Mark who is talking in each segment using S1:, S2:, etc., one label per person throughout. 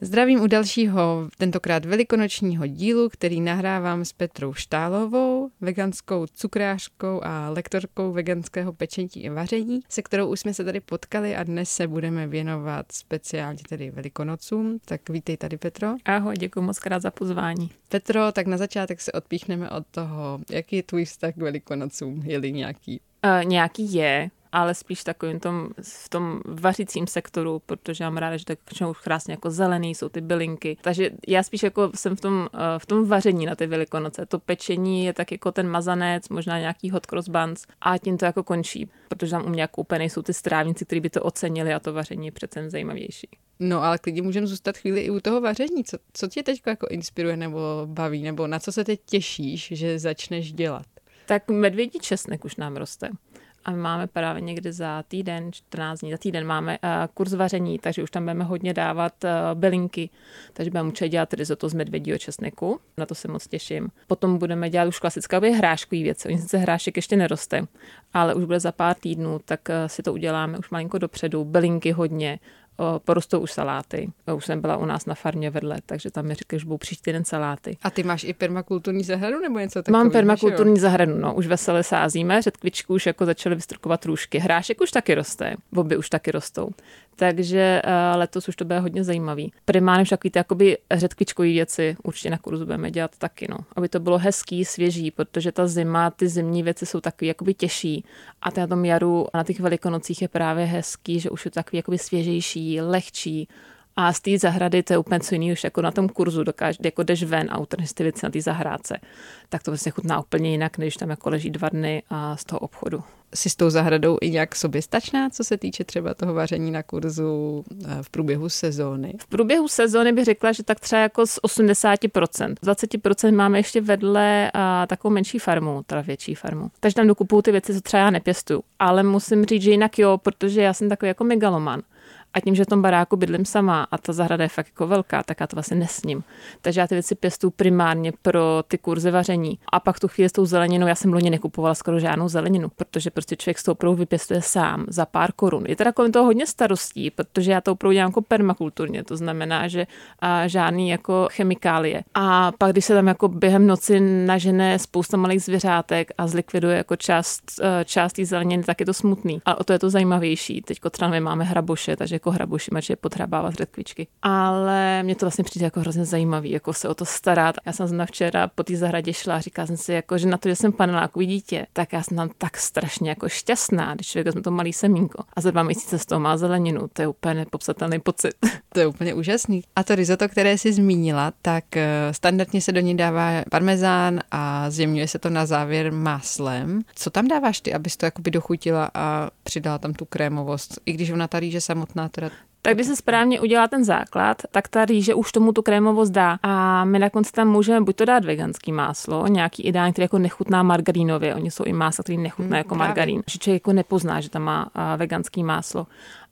S1: Zdravím u dalšího, tentokrát velikonočního dílu, který nahrávám s Petrou Štálovou, veganskou cukrářkou a lektorkou veganského pečení a vaření, se kterou už jsme se tady potkali a dnes se budeme věnovat speciálně tedy velikonocům. Tak vítej tady, Petro.
S2: Ahoj, děkuji moc krát za pozvání.
S1: Petro, tak na začátek se odpíchneme od toho, jaký je tvůj vztah k velikonocům, je-li nějaký?
S2: Uh, nějaký je, ale spíš takovým tom, v tom vařicím sektoru, protože mám ráda, že tak už krásně jako zelený, jsou ty bylinky. Takže já spíš jako jsem v tom, eh, v tom vaření na ty velikonoce. To pečení je tak jako ten mazanec, možná nějaký hot cross buns a tím to jako končí, protože tam u mě jako úplně jsou ty strávníci, kteří by to ocenili a to vaření je přece zajímavější.
S1: No, ale klidně můžeme zůstat chvíli i u toho vaření. Co, co tě teď jako inspiruje nebo baví, nebo na co se teď těšíš, že začneš dělat?
S2: Tak medvědí česnek už nám roste a my máme právě někdy za týden, 14 dní, za týden máme uh, kurz vaření, takže už tam budeme hodně dávat uh, bylinky, takže budeme učit dělat risotto z medvědího česneku, na to se moc těším. Potom budeme dělat už klasické hráškové věci, oni sice hrášek ještě neroste, ale už bude za pár týdnů, tak uh, si to uděláme už malinko dopředu, bylinky hodně, porostou už saláty. Už jsem byla u nás na farmě vedle, takže tam mi řekli, že budou příští týden saláty.
S1: A ty máš i permakulturní zahradu nebo něco takového?
S2: Mám permakulturní zahradu, no, už veselé sázíme, řetkvičku už jako začaly vystrukovat růžky. Hrášek už taky roste, boby už taky rostou takže uh, letos už to bude hodně zajímavý. Primárně však takový ty jakoby řetkvičkový věci určitě na kurzu budeme dělat taky, no. Aby to bylo hezký, svěží, protože ta zima, ty zimní věci jsou takový jakoby těžší a na tom jaru a na těch velikonocích je právě hezký, že už je to takový jakoby svěžejší, lehčí a z té zahrady to je úplně co jiného, už jako na tom kurzu dokáže, jako jdeš ven a utrhneš ty věci na té zahrádce, tak to vlastně chutná úplně jinak, než tam jako leží dva dny a z toho obchodu
S1: si s tou zahradou i nějak soběstačná, co se týče třeba toho vaření na kurzu eh, v průběhu sezóny?
S2: V průběhu sezóny bych řekla, že tak třeba jako z 80%. 20% máme ještě vedle a, takovou menší farmu, teda větší farmu. Takže tam dokupuju ty věci, co třeba já nepěstuju. Ale musím říct, že jinak jo, protože já jsem takový jako megaloman. A tím, že v tom baráku bydlím sama a ta zahrada je fakt jako velká, tak já to vlastně nesním. Takže já ty věci pěstuju primárně pro ty kurzy vaření. A pak tu chvíli s tou zeleninou, já jsem loni nekupovala skoro žádnou zeleninu, protože prostě člověk s tou opravdu vypěstuje sám za pár korun. Je teda kolem toho hodně starostí, protože já to opravdu dělám jako permakulturně, to znamená, že a žádný jako chemikálie. A pak, když se tam jako během noci nažene spousta malých zvěřátek a zlikviduje jako část, e, část té zeleniny, tak je to smutný. A o to je to zajímavější. Teď třeba my máme hraboše, takže jako hrabuši, je potřebávat řetkvičky. Ale mě to vlastně přijde jako hrozně zajímavý, jako se o to starat. Já jsem zna včera po té zahradě šla a říkala jsem si, jako, že na to, že jsem panelákový dítě, tak já jsem tam tak strašně jako šťastná, když člověk vezme to malý semínko a za dva měsíce z toho má zeleninu. To je úplně nepopsatelný pocit.
S1: To je úplně úžasný. A to risotto, které jsi zmínila, tak eh, standardně se do ní dává parmezán a zjemňuje se to na závěr máslem. Co tam dáváš ty, abys to jakoby dochutila a přidala tam tu krémovost, i když ona ta rýže samotná teda
S2: tak když se správně udělá ten základ, tak ta rýže už tomu tu krémovost dá. A my na konci tam můžeme buď to dát veganský máslo, nějaký ideální, který jako nechutná margarínově. Oni jsou i másla, který nechutná hmm, jako právě. margarín. Že člověk jako nepozná, že tam má veganský máslo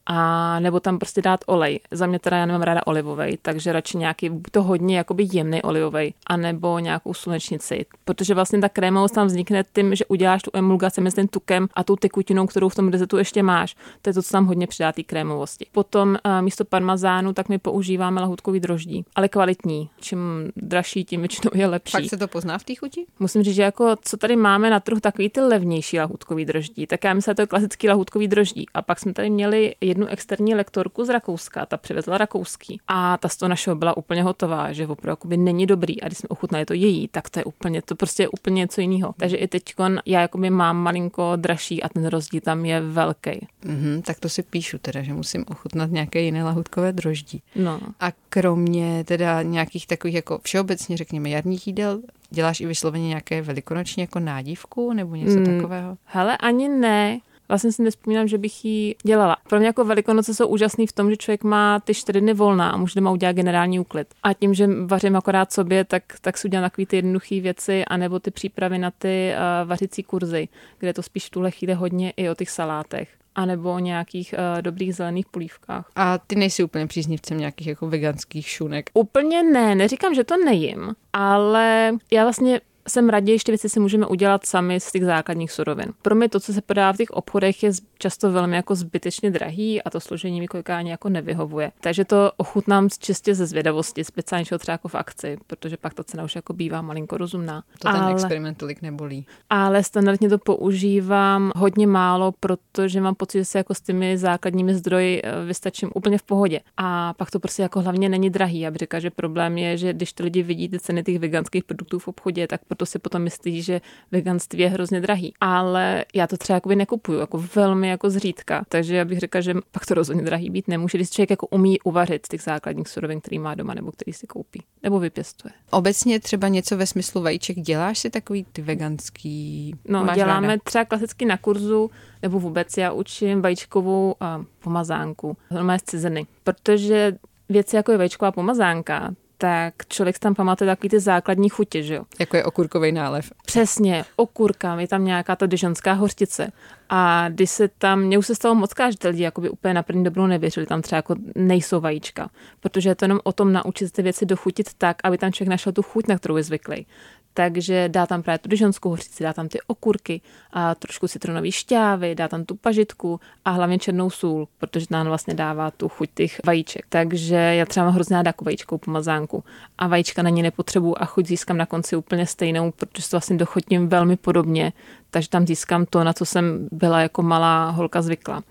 S2: a nebo tam prostě dát olej. Za mě teda já nemám ráda olivový, takže radši nějaký to hodně jakoby jemný olivový, anebo nějakou slunečnici, protože vlastně ta krémovost tam vznikne tím, že uděláš tu emulgaci mezi tím tukem a tou tekutinou, kterou v tom dezetu ještě máš. To je to, co tam hodně přidá té krémovosti. Potom uh, místo parmazánu, tak my používáme lahutkový droždí, ale kvalitní. Čím dražší, tím většinou je lepší.
S1: Pak se to pozná v té chuti?
S2: Musím říct, že jako co tady máme na trhu takový ty levnější lahutkový droždí, tak já myslím, že to je klasický lahutkový droždí. A pak jsme tady měli jednu externí lektorku z Rakouska, ta přivezla rakouský a ta z toho našeho byla úplně hotová, že opravdu by není dobrý a když jsme ochutnali to její, tak to je úplně, to prostě je úplně něco jiného. Takže i teď já jakoby mám malinko dražší a ten rozdíl tam je velký.
S1: Mm-hmm, tak to si píšu teda, že musím ochutnat nějaké jiné lahutkové droždí.
S2: No.
S1: A kromě teda nějakých takových jako všeobecně řekněme jarních jídel, děláš i vysloveně nějaké velikonoční jako nádívku nebo něco mm, takového?
S2: Hele, ani ne. Vlastně si nespomínám, že bych ji dělala. Pro mě jako velikonoce jsou úžasný v tom, že člověk má ty čtyři dny volná a může doma udělat generální úklid. A tím, že vařím akorát sobě, tak, tak si udělám takové ty jednoduché věci, anebo ty přípravy na ty uh, vařicí kurzy, kde to spíš v tuhle chvíli hodně i o těch salátech anebo o nějakých uh, dobrých zelených polívkách.
S1: A ty nejsi úplně příznivcem nějakých jako veganských šunek?
S2: Úplně ne, neříkám, že to nejím, ale já vlastně jsem raději, že věci si můžeme udělat sami z těch základních surovin. Pro mě to, co se podá v těch obchodech, je často velmi jako zbytečně drahý a to složení mi kolikrát jako nevyhovuje. Takže to ochutnám čistě ze zvědavosti, speciálně třeba jako v akci, protože pak ta cena už jako bývá malinko rozumná.
S1: To ten ale, experiment tolik nebolí.
S2: Ale standardně to používám hodně málo, protože mám pocit, že se jako s těmi základními zdroji eh, vystačím úplně v pohodě. A pak to prostě jako hlavně není drahý. Já bych říkala, že problém je, že když ty lidi vidí ty ceny těch veganských produktů v obchodě, tak proto si potom myslí, že veganství je hrozně drahý. Ale já to třeba jakoby nekupuju, jako velmi jako zřídka. Takže já bych řekla, že pak to rozhodně drahý být nemůže, když člověk jako umí uvařit z těch základních surovin, který má doma nebo který si koupí nebo vypěstuje.
S1: Obecně třeba něco ve smyslu vajíček, děláš si takový ty veganský?
S2: No, Máš děláme ráda? třeba klasicky na kurzu, nebo vůbec já učím vajíčkovou uh, pomazánku, normálně z cizeny, protože věci jako je vajíčková pomazánka, tak člověk tam pamatuje takový ty základní chutě, že jo?
S1: Jako je okurkový nálev.
S2: Přesně, okurka, je tam nějaká ta dižonská hořtice. A když se tam, mě už se stalo moc krát, že lidi jakoby úplně na první dobrou nevěřili, tam třeba jako nejsou vajíčka. Protože je to jenom o tom naučit ty věci dochutit tak, aby tam člověk našel tu chuť, na kterou je zvyklý takže dá tam právě tu dižonskou hořici, dá tam ty okurky, a trošku citronové šťávy, dá tam tu pažitku a hlavně černou sůl, protože nám vlastně dává tu chuť těch vajíček. Takže já třeba mám hrozně ráda jako vajíčkou pomazánku a vajíčka na ní nepotřebuju a chuť získám na konci úplně stejnou, protože to vlastně dochotím velmi podobně, takže tam získám to, na co jsem byla jako malá holka zvykla.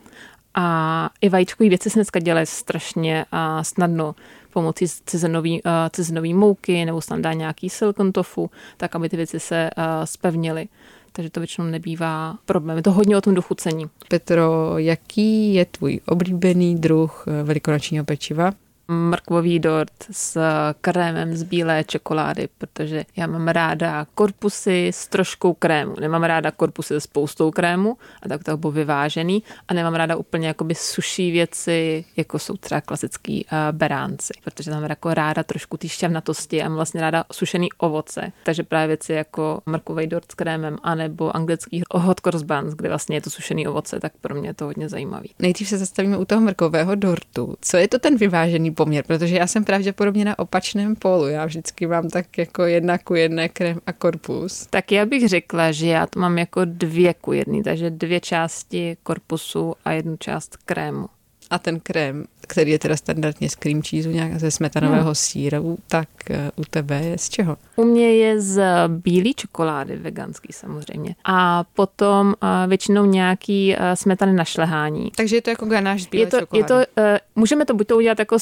S2: A i vajíčkové věci se dneska dělají strašně a snadno pomocí uh, cizenový mouky nebo se tam dá nějaký silicon tofu, tak aby ty věci se spevnily takže to většinou nebývá problém. Je to hodně o tom dochucení.
S1: Petro, jaký je tvůj oblíbený druh eh, velikonočního pečiva?
S2: Mrkvový dort s krémem z bílé čokolády, protože já mám ráda korpusy s troškou krému. Nemám ráda korpusy s spoustou krému, a tak to bylo vyvážený. A nemám ráda úplně jakoby suší věci, jako jsou třeba klasický uh, beránci, protože tam jako ráda trošku té šťavnatosti a mám vlastně ráda sušený ovoce. Takže právě věci jako mrkvový dort s krémem, anebo anglický hot cross buns, kde vlastně je to sušený ovoce, tak pro mě je to hodně zajímavý.
S1: Nejdřív se zastavíme u toho mrkového dortu. Co je to ten vyvážený poměr, protože já jsem pravděpodobně na opačném polu. Já vždycky mám tak jako jedna ku jedné krem a korpus.
S2: Tak já bych řekla, že já to mám jako dvě ku jedný, takže dvě části korpusu a jednu část krému.
S1: A ten krém, který je teda standardně z cream cheese, nějak ze smetanového no. síru, tak u tebe je z čeho?
S2: U mě je z bílé čokolády, veganský samozřejmě. A potom uh, většinou nějaký uh, smetany na šlehání.
S1: Takže je to jako ganáš z bílé
S2: je to,
S1: čokolády?
S2: Je to, můžeme to buď to udělat jako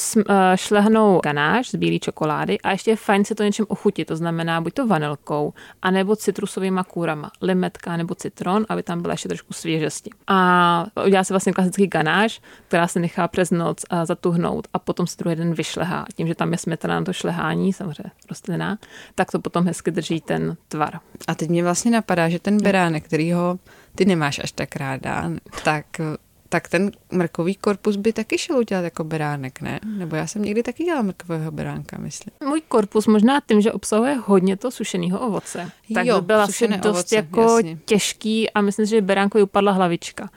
S2: šlehnou ganáš z bílé čokolády a ještě je fajn si to něčem ochutit, to znamená buď to vanilkou, anebo citrusovými kůrama, limetka nebo citron, aby tam byla ještě trošku svěžesti. A udělá se vlastně klasický ganáš, která se nechá přes noc uh, zatuhnout a potom se druhý den vyšlehá. Tím, že tam je smetana na to šlehání, samozřejmě rostlinná, tak to potom hezky drží ten tvar.
S1: A teď mě vlastně napadá, že ten beránek, který ho ty nemáš až tak ráda, tak tak ten mrkový korpus by taky šel udělat jako beránek, ne? Nebo já jsem někdy taky dělala mrkového beránka, myslím.
S2: Můj korpus možná tím, že obsahuje hodně to sušeného ovoce. Tak jo, by byl asi dost ovoce, jako jasně. těžký a myslím si, že beránko upadla hlavička.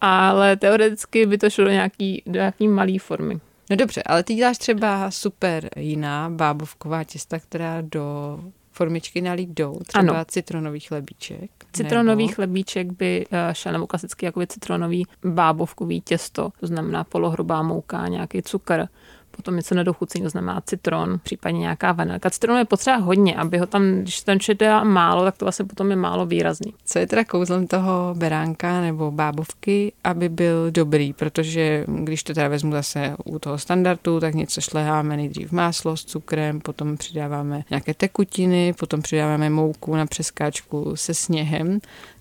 S2: Ale teoreticky by to šlo do nějaký, do nějaký malý formy.
S1: No dobře, ale ty děláš třeba super jiná bábovková těsta, která do formičky nalít jdou, třeba ano. citronový chlebíček.
S2: Citronový nebo... chlebíček by eh, šel, nebo klasický jakoby citronový bábovkový těsto, to znamená polohrubá mouka, nějaký cukr, potom něco nedochucení, to znamená citron, případně nějaká vanilka. Citronu je potřeba hodně, aby ho tam, když ten dá málo, tak to vlastně potom je málo výrazný.
S1: Co je teda kouzlem toho beránka nebo bábovky, aby byl dobrý, protože když to teda vezmu zase u toho standardu, tak něco šleháme nejdřív máslo s cukrem, potom přidáváme nějaké tekutiny, potom přidáváme mouku na přeskáčku se sněhem.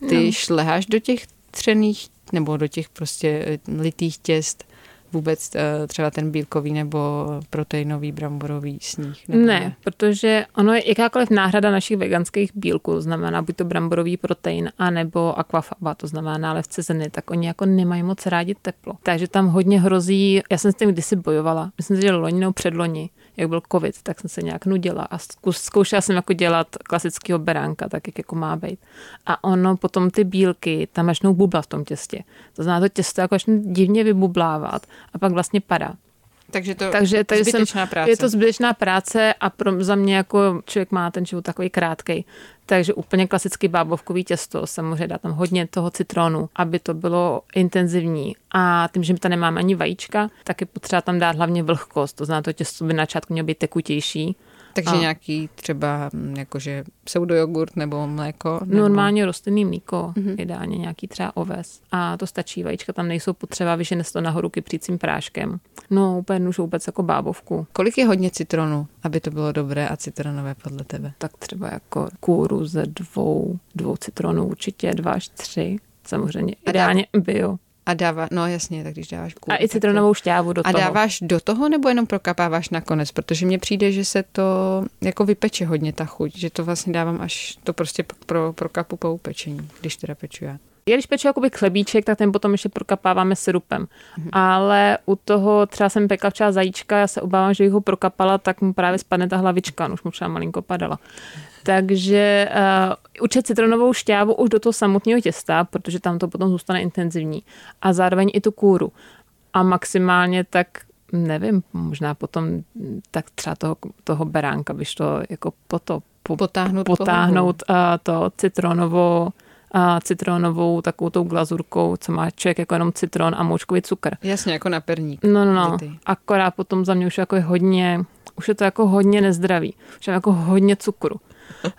S1: Ty no. šleháš do těch třených nebo do těch prostě litých těst vůbec eh, třeba ten bílkový nebo proteinový bramborový sníh?
S2: Nebo ne, ne, protože ono je jakákoliv náhrada našich veganských bílků, znamená buď to bramborový protein, anebo aquafaba, to znamená nálev cezeny, tak oni jako nemají moc rádi teplo. Takže tam hodně hrozí, já jsem s tím kdysi bojovala, myslím si, že loni nebo předloni, jak byl covid, tak jsem se nějak nudila a zkoušela jsem jako dělat klasického beránka, tak jak jako má být. A ono potom ty bílky tam začnou bublat v tom těstě. To znamená, to těsto jako divně vybublávat a pak vlastně padá.
S1: Takže to
S2: takže, takže
S1: zbytečná
S2: jsem,
S1: práce.
S2: Je to zbytečná práce a pro, za mě jako člověk má ten život takový krátkej. Takže úplně klasický bábovkový těsto, samozřejmě dá tam hodně toho citronu, aby to bylo intenzivní. A tím, že my tam nemáme ani vajíčka, tak je potřeba tam dát hlavně vlhkost. To znamená, to těsto by na začátku mělo být tekutější.
S1: Takže
S2: A-
S1: nějaký třeba mm, jakože pseudojogurt nebo mléko? Nebo...
S2: Normálně rostlinný mlíko, mm-hmm. ideálně nějaký třeba oves. A to stačí, vajíčka tam nejsou potřeba, vyžene to nahoru kypřícím práškem. No, úplně nůžu vůbec jako bábovku.
S1: Kolik je hodně citronu, aby to bylo dobré a citronové podle tebe?
S2: Tak třeba jako kůru ze dvou, dvou citronů určitě, dva až tři. Samozřejmě ideálně bio.
S1: A dává, no jasně, tak když dáváš kůl,
S2: A i citronovou šťávu do
S1: A
S2: toho.
S1: dáváš do toho nebo jenom prokapáváš nakonec? Protože mně přijde, že se to jako vypeče hodně ta chuť, že to vlastně dávám až to prostě pro, pro kapu po upečení, když teda peču já.
S2: Já když peču jakoby chlebíček, tak ten potom ještě prokapáváme syrupem. Mm-hmm. Ale u toho třeba jsem pekla včera zajíčka, já se obávám, že bych ho prokapala, tak mu právě spadne ta hlavička, no už mu třeba malinko padala. Takže uh, určitě citronovou šťávu už do toho samotného těsta, protože tam to potom zůstane intenzivní. A zároveň i tu kůru. A maximálně tak nevím, možná potom tak třeba toho, toho beránka, byš to jako po to, po,
S1: Potáhnout
S2: potáhnout uh, to citronovou a citronovou takovou tou glazurkou, co má člověk jako jenom citron a moučkový cukr.
S1: Jasně, jako na perník.
S2: No, no, no. Akorát potom za mě už jako je hodně, už je to jako hodně nezdravý. Už je jako hodně cukru.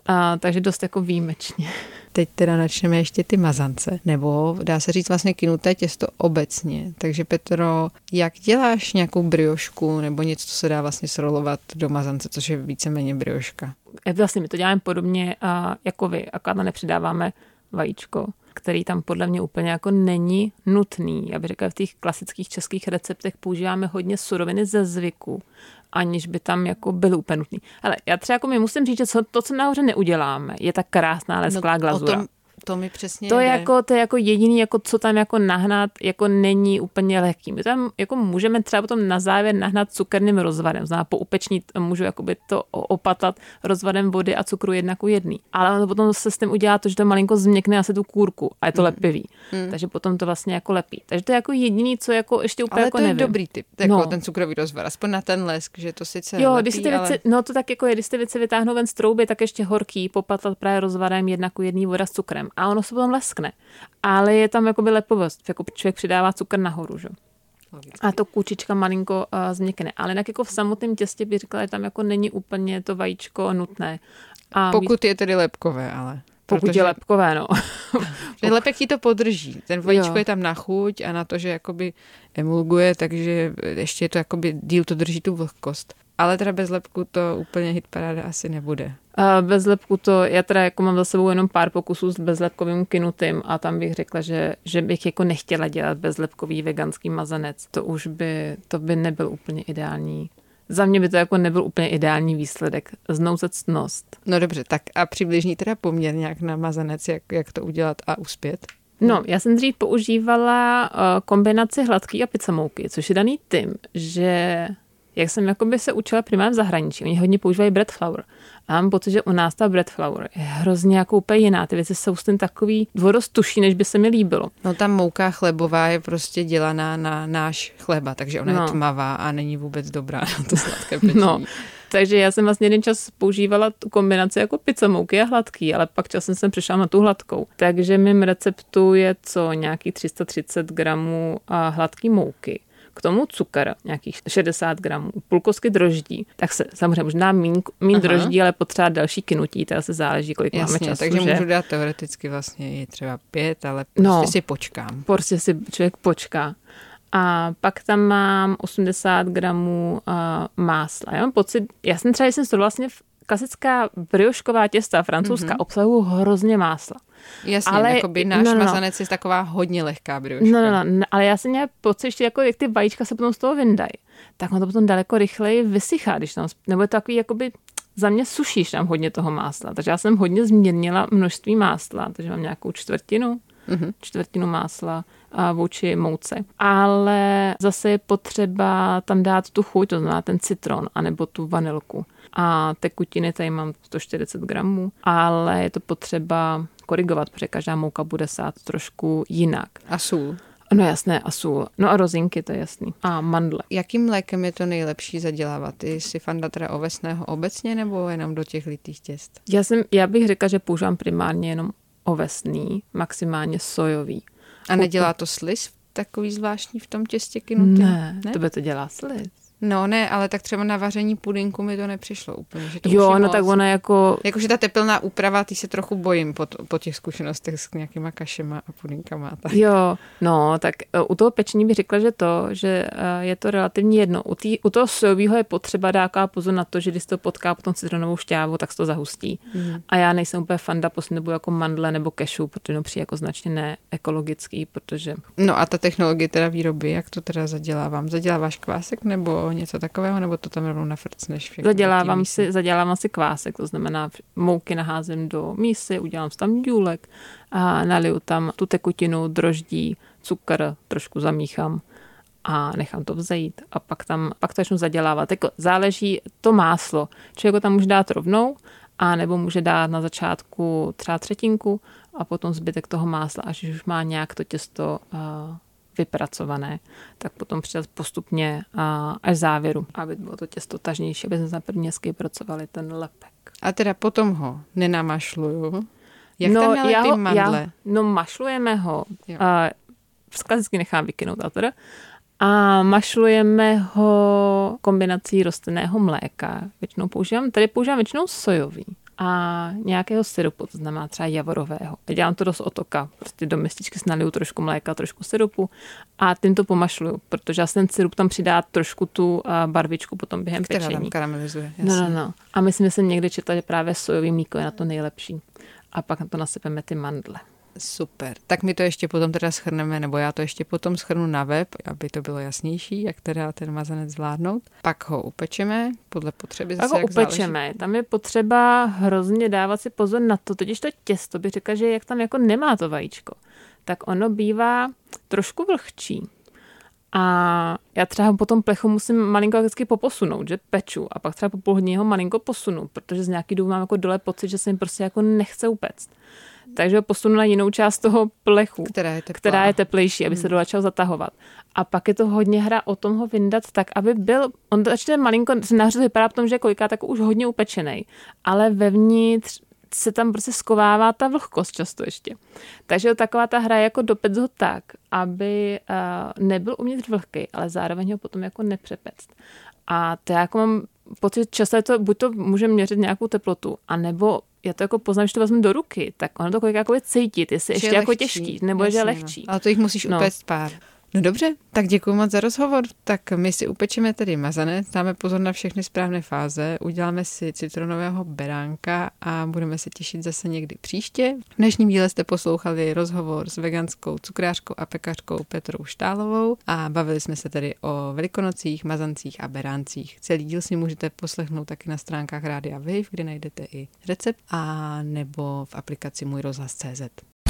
S2: A, takže dost jako výjimečně.
S1: Teď teda načneme ještě ty mazance, nebo dá se říct vlastně kinuté těsto obecně. Takže Petro, jak děláš nějakou briošku nebo něco, co se dá vlastně srolovat do mazance, což je víceméně brioška?
S2: E, Vlastně my to děláme podobně a, jako vy, akorát nepřidáváme vajíčko, který tam podle mě úplně jako není nutný. Já bych řekla, v těch klasických českých receptech používáme hodně suroviny ze zvyku, aniž by tam jako byl úplně nutný. Ale já třeba jako mi musím říct, že to, co nahoře neuděláme, je ta krásná lesklá no, glazura.
S1: O tom, to mi přesně
S2: To je, jako, to je jako jediný, jako co tam jako nahnat, jako není úplně lehký. My tam jako můžeme třeba potom na závěr nahnat cukerným rozvadem. Zná po upeční můžu jakoby to opatat rozvadem vody a cukru jedna ku jedný. Ale ono potom se s tím udělá to, že to malinko změkne asi tu kůrku a je to mm. lepivý. Mm. Takže potom to vlastně jako lepí. Takže to je jako jediný, co jako ještě úplně
S1: Ale
S2: jako
S1: to je
S2: nevím.
S1: dobrý typ, jako
S2: No.
S1: ten cukrový rozvar, aspoň na ten lesk, že to sice
S2: Jo,
S1: lepí,
S2: když ty věci,
S1: ale...
S2: no to tak jako je, když ty věci vytáhnou ven z trouby, tak ještě horký, popatlat právě rozvadem jedna ku jedný voda s cukrem. A ono se potom leskne. Ale je tam jakoby lepovost, jako člověk přidává cukr nahoru, že? A to kůčička malinko uh, změkne. Ale jinak jako v samotném těstě bych řekla, že tam jako není úplně to vajíčko nutné. A
S1: Pokud je tedy lepkové, ale.
S2: pokud
S1: Protože-
S2: je lepkové, no.
S1: Že lepek ti to podrží. Ten vajíčko
S2: Jo.
S1: je tam na chuť a na to, že jakoby emulguje, takže ještě je to jakoby díl to drží tu vlhkost. Ale teda bez lepku to úplně hitparáda asi nebude.
S2: A bez lepku to, já teda jako mám za sebou jenom pár pokusů s bezlepkovým kinutým a tam bych řekla, že, že bych jako nechtěla dělat bezlepkový veganský mazanec. To už by, to by nebyl úplně ideální. Za mě by to jako nebyl úplně ideální výsledek. Znouzectnost.
S1: No dobře, tak a přibližní teda poměr nějak na mazanec, jak, jak to udělat a uspět.
S2: No, já jsem dřív používala uh, kombinaci hladký a pizzamouky, což je daný tím, že jak jsem jakoby se učila primárně v zahraničí, oni hodně používají bread flour. A mám pocit, že u nás ta bread flour je hrozně jako úplně jiná. Ty věci jsou s tím takový dvodost tuší, než by se mi líbilo.
S1: No ta mouka chlebová je prostě dělaná na náš chleba, takže ona
S2: No.
S1: je tmavá a není vůbec dobrá na to sladké pečení.
S2: No, takže já jsem vlastně jeden čas používala tu kombinaci jako pizza mouky a hladký, ale pak časem jsem přišla na tu hladkou. Takže mým receptu je co nějaký 330 gramů a hladký mouky. K tomu cukr, nějakých 60 gramů, půl kosky droždí, tak se samozřejmě možná mín, droždí, ale potřeba další kinutí, to se záleží, kolik máme
S1: Jasně,
S2: času.
S1: takže
S2: že?
S1: můžu dát teoreticky vlastně i třeba pět, ale
S2: No.
S1: prostě si počkám.
S2: prostě si člověk počká. A pak tam mám 80 gramů uh, másla. Já mám pocit, já jsem třeba, jsem to vlastně v- klasická briošková těsta francouzská mm-hmm. obsahují hrozně másla.
S1: Jasně,
S2: Ale-
S1: jakoby náš
S2: no,
S1: no,
S2: no,
S1: mazanec je taková hodně lehká brioška.
S2: No, no, no, ale já jsem měla pocit, že jako jak ty vajíčka se potom z toho vyndají, tak on to potom daleko rychleji vysychá, když tam, nebo je to takový jakoby za mě sušíš tam hodně toho másla. Takže já jsem hodně změnila množství másla, takže mám nějakou čtvrtinu, mm-hmm. čtvrtinu másla a vůči mouce. Ale zase je potřeba tam dát tu chuť, to znamená ten citron, anebo tu vanilku. A tekutiny tady mám 140 gramů, ale je to potřeba korigovat, protože každá mouka bude sát trošku jinak.
S1: A sůl.
S2: No jasné, a sůl. No a rozinky, to je jasný. A mandle.
S1: Jakým lékem je to nejlepší zadělávat? Ty si fanda teda ovesného obecně nebo jenom do těch litých těst?
S2: Já, jsem, já bych řekla, že používám primárně jenom ovesný, maximálně sojový.
S1: A nedělá to sliz takový zvláštní v tom těstě kynutý?
S2: Ne, ne? to by to dělá sliz.
S1: No ne, ale tak třeba na vaření pudinku mi to nepřišlo úplně. Že to
S2: jo,
S1: no
S2: moc. tak ona jako...
S1: Jakože ta teplná úprava, ty se trochu bojím po, po těch zkušenostech s nějakýma kašema a pudinkama. Tak.
S2: Jo, no, tak e, u toho pečení bych řekla, že to, že e, je to relativně jedno. U, tý, u toho sojového je potřeba dát pozor na to, že když to potká potom citronovou šťávu, tak se to zahustí. Mm. A já nejsem úplně fanda nebo jako mandle nebo kešu, protože to přijde jako značně neekologický, protože...
S1: No a ta technologie teda výroby, jak to teda zadělávám? Zaděláváš kvásek nebo něco takového, nebo to tam rovnou nafrcneš?
S2: Zadělávám si, zadělávám si kvásek, to znamená mouky naházím do mísy, udělám si tam důlek a naliju tam tu tekutinu, droždí, cukr, trošku zamíchám a nechám to vzejít a pak tam, pak to začnu zadělávat. Jako záleží to máslo. Člověk ho tam může dát rovnou, a nebo může dát na začátku třeba třetinku a potom zbytek toho másla, až už má nějak to těsto uh, vypracované, tak potom přidat postupně až závěru, aby bylo to těsto tažnější, aby jsme první pracovali ten lepek.
S1: A teda potom ho nenamašluju. Jak no, tam já ty mandle? Já,
S2: no mašlujeme ho. A, klasicky nechám vykynout a teda. A mašlujeme ho kombinací rostlinného mléka. Většinou používám, tady používám většinou sojový a nějakého syrupu, to znamená třeba javorového. Já dělám to dost otoka, prostě do mističky snaliju trošku mléka, trošku syrupu a tím to pomašluju, protože já ten syrup tam přidá trošku tu barvičku potom během
S1: Která
S2: pečení.
S1: tam karamelizuje.
S2: Jasně. No, no, no. A myslím, že jsem někdy četla, že právě sojový mlíko je na to nejlepší. A pak na to nasypeme ty mandle.
S1: Super. Tak my to ještě potom teda schrneme, nebo já to ještě potom schrnu na web, aby to bylo jasnější, jak teda ten mazanec zvládnout. Pak ho upečeme podle potřeby.
S2: Zase, Pak ho upečeme. Záleží. Tam je potřeba hrozně dávat si pozor na to. Totiž to těsto bych řekla, že jak tam jako nemá to vajíčko, tak ono bývá trošku vlhčí. A já třeba po tom plechu musím malinko vždycky poposunout, že peču a pak třeba po půl hodině ho malinko posunu, protože z nějaký důvod mám jako dole pocit, že se jim prostě jako nechce upect takže ho posunu na jinou část toho plechu,
S1: která je,
S2: která je teplejší, aby hmm. se to začal zatahovat. A pak je to hodně hra o tom ho vyndat tak, aby byl, on začne malinko, nahoře vypadá v tom, že je koliká tak už hodně upečený, ale vevnitř se tam prostě skovává ta vlhkost často ještě. Takže taková ta hra je jako dopec ho tak, aby uh, nebyl uvnitř vlhký, ale zároveň ho potom jako nepřepect. A to já jako mám pocit, často je to, buď to může měřit nějakou teplotu, anebo já to jako poznám, že to vezmu do ruky, tak ono to kolik jako cítit, jestli ještě je jako těžký, nebo Jasně, že je no. lehčí.
S1: No. Ale to jich musíš no. upéct pár. No dobře, tak děkuji moc za rozhovor. Tak my si upečeme tedy mazanec, dáme pozor na všechny správné fáze, uděláme si citronového beránka a budeme se těšit zase někdy příště. V dnešním díle jste poslouchali rozhovor s veganskou cukrářkou a pekařkou Petrou Štálovou a bavili jsme se tedy o velikonocích, mazancích a beráncích. Celý díl si můžete poslechnout taky na stránkách Rádia Wave, kde najdete i recept a nebo v aplikaci Můj rozhlas.cz.